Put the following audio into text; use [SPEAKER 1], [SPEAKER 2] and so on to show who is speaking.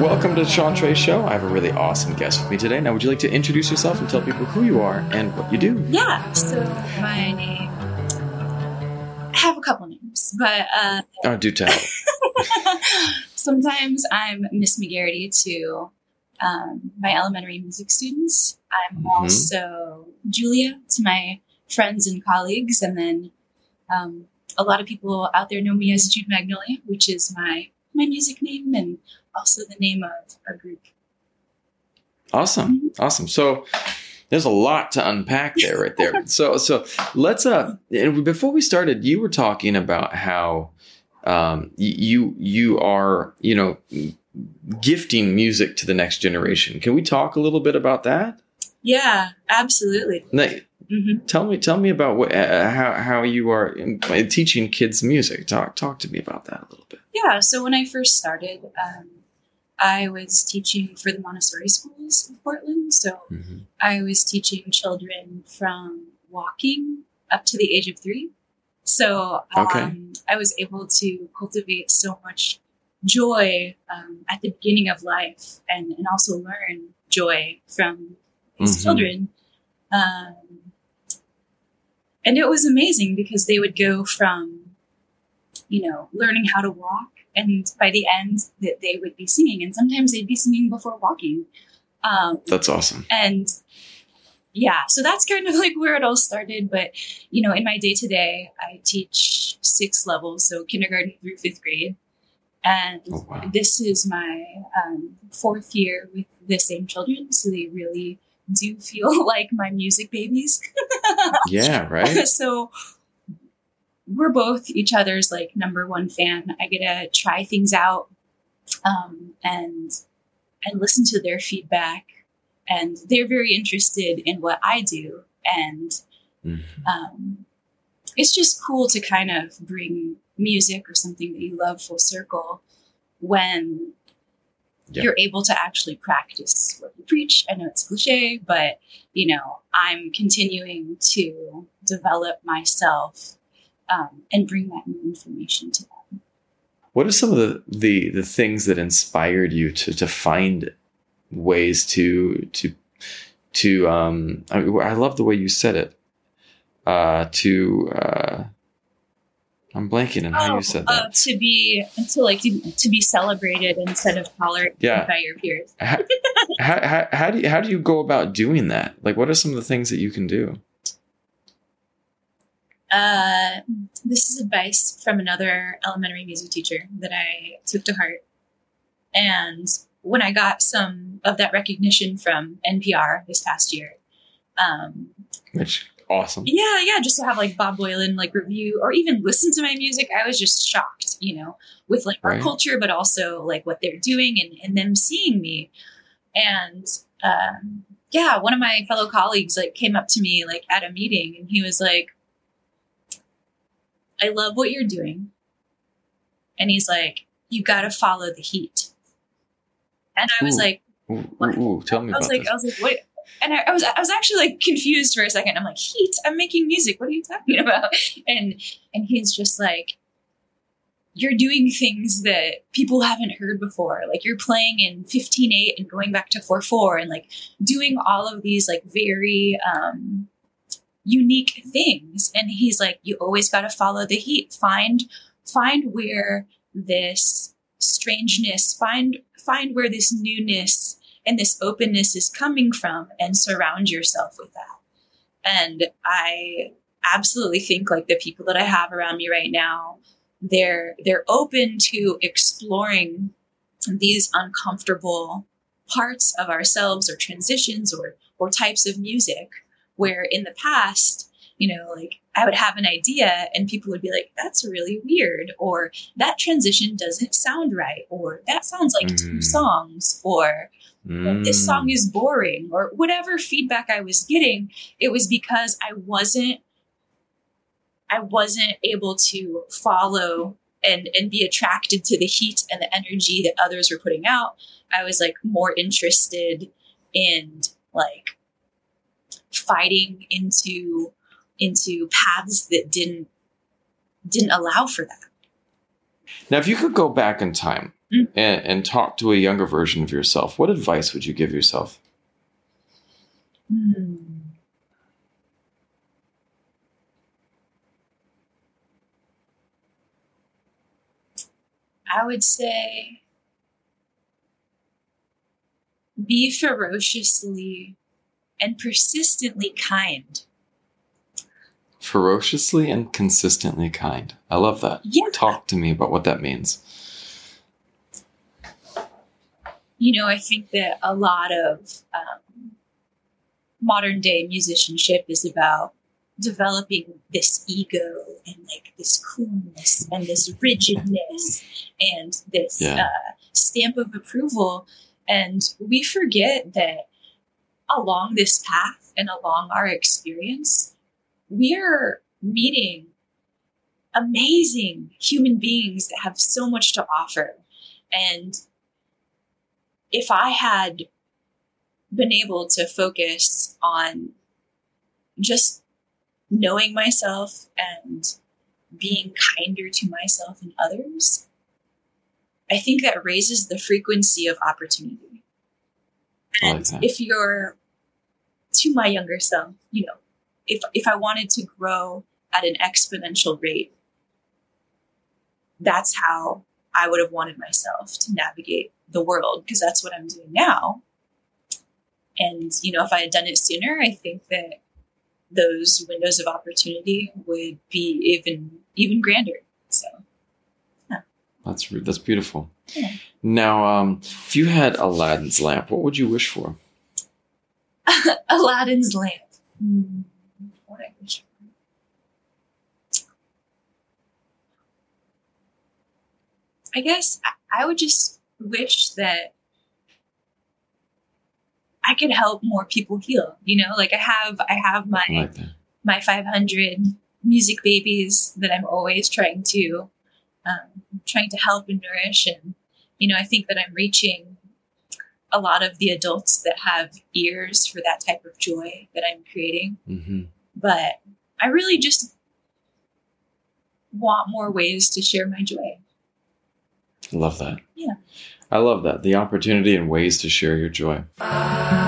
[SPEAKER 1] Welcome to the Sean Trace Show. I have a really awesome guest with me today. Now, would you like to introduce yourself and tell people who you are and what you do?
[SPEAKER 2] Yeah, so my name, I have a couple names, but uh,
[SPEAKER 1] Oh, do tell.
[SPEAKER 2] sometimes I'm Miss McGarity to um, my elementary music students. I'm
[SPEAKER 1] Mhm.
[SPEAKER 2] also Julia to my friends and colleagues, and then um, a lot of people out there know me as June Magnolia, which is my my music name and also the name of our group.
[SPEAKER 1] Awesome, awesome. So there's a lot to unpack there, right there. So, so let's uh, and before we started, you were talking about how um, you you are you know gifting music to the next generation. Can we talk a little bit about that?
[SPEAKER 2] Yeah, absolutely.
[SPEAKER 1] Like,
[SPEAKER 2] hmm
[SPEAKER 1] tell me tell me about what uh, how how you are in, uh, teaching kids music. Talk talk to me about that a little bit.
[SPEAKER 2] Yeah, so when I first started, um, I was teaching for the Montessori schools of Portland. So
[SPEAKER 1] Mm-hmm.
[SPEAKER 2] I was teaching children from walking up to the age of three. So um,
[SPEAKER 1] Okay.
[SPEAKER 2] I was able to cultivate so much joy um, at the beginning of life and, and also learn joy from these
[SPEAKER 1] Mhm.
[SPEAKER 2] children. Um, and it was amazing because they would go from, you know, learning how to walk, and by the end, that they would be singing, and sometimes they'd be singing before walking. Um,
[SPEAKER 1] That's awesome.
[SPEAKER 2] and yeah, so that's kind of like where it all started. But you know, in my day to day, I teach six levels, so kindergarten through fifth grade, and
[SPEAKER 1] Oh wow.
[SPEAKER 2] this is my um, fourth year with the same children, so they really do feel like my music babies.
[SPEAKER 1] Yeah. Right.
[SPEAKER 2] so we're both each other's like number one fan. I get to try things out um, and and listen to their feedback, and they're very interested in what I do, and
[SPEAKER 1] Mhm.
[SPEAKER 2] um, it's just cool to kind of bring music or something that you love full circle when
[SPEAKER 1] Yeah.
[SPEAKER 2] you're able to actually practice what you preach. I know it's cliche, but you know, I'm continuing to develop myself um, and bring that new information to them.
[SPEAKER 1] What are some of the, the the things that inspired you to to find ways to to to um I, I love the way you said it uh to uh I'm blanking on how you said
[SPEAKER 2] uh,
[SPEAKER 1] that.
[SPEAKER 2] to be to like to, to be celebrated instead of tolerated
[SPEAKER 1] Yeah.
[SPEAKER 2] by your peers.
[SPEAKER 1] how, how, how do you how do you go about doing that? Like what are some of the things that you can do?
[SPEAKER 2] Uh, this is advice from another elementary music teacher that I took to heart. And when I got some of that recognition from NPR this past year, um,
[SPEAKER 1] Which awesome.
[SPEAKER 2] yeah, yeah, just to have like Bob Boilen like review or even listen to my music, I was just shocked, you know, with like our
[SPEAKER 1] Right.
[SPEAKER 2] culture, but also like what they're doing and, and them seeing me. And um, yeah, one of my fellow colleagues like came up to me like at a meeting and he was like, I love what you're doing. And he's like, you got to follow the heat. And I was
[SPEAKER 1] Ooh.
[SPEAKER 2] like,
[SPEAKER 1] Ooh, ooh, tell me
[SPEAKER 2] I was like,
[SPEAKER 1] this.
[SPEAKER 2] I was like, what? And I, I was, I was actually like confused for a second. I'm like, heat? I'm making music. What are you talking about? And and he's just like, you're doing things that people haven't heard before. Like you're playing in 15-8 and going back to 4-4 and like doing all of these like very um, unique things. And he's like, you always got to follow the heat. Find find where this strangeness, find find where this newness and this openness is coming from and surround yourself with that. And I absolutely think like the people that I have around me right now, they're they're open to exploring these uncomfortable parts of ourselves or transitions or or types of music where in the past, you know, like I would have an idea and people would be like, that's really weird, or that transition doesn't sound right, or that sounds like two
[SPEAKER 1] Mm.
[SPEAKER 2] songs, or this song
[SPEAKER 1] Mm.
[SPEAKER 2] is boring or whatever feedback I was getting, it was because I wasn't I wasn't able to follow and and be attracted to the heat and the energy that others were putting out. I was like more interested in like fighting into into paths that didn't didn't allow for that.
[SPEAKER 1] Now, if you could go back in time
[SPEAKER 2] Mm.
[SPEAKER 1] and, and talk to a younger version of yourself, what advice would you give yourself?
[SPEAKER 2] Hmm. I would say be ferociously and persistently kind.
[SPEAKER 1] Ferociously and consistently kind. I love that.
[SPEAKER 2] Yeah.
[SPEAKER 1] Talk to me about what that means.
[SPEAKER 2] You know, I think that a lot of um, modern day musicianship is about developing this ego and like this coolness and this rigidness and this
[SPEAKER 1] Yeah.
[SPEAKER 2] uh, stamp of approval. And we forget that along this path and along our experience, we are meeting amazing human beings that have so much to offer. And if I had been able to focus on just knowing myself and being kinder to myself and others, I think that raises the frequency of opportunity. And if you're to my younger self, you know, if if I wanted to grow at an exponential rate, that's how I would have wanted myself to navigate the world because that's what I'm doing now. And you know, if I had done it sooner, I think that those windows of opportunity would be even even grander. So
[SPEAKER 1] Yeah. That's that's beautiful.
[SPEAKER 2] Yeah.
[SPEAKER 1] Now, um, if you had Aladdin's lamp, what would you wish for?
[SPEAKER 2] Aladdin's lamp. Hmm, what I wish for. I guess I- I would just wish that I could help more people heal. You know, like I have, I have my
[SPEAKER 1] like
[SPEAKER 2] my 500 music babies that I'm always trying to um, trying to help and nourish. And you know, I think that I'm reaching a lot of the adults that have ears for that type of joy that I'm creating.
[SPEAKER 1] hmm
[SPEAKER 2] But I really just want more ways to share my joy.
[SPEAKER 1] Love that.
[SPEAKER 2] Yeah.
[SPEAKER 1] I love that. The opportunity and ways to share your joy. Ah.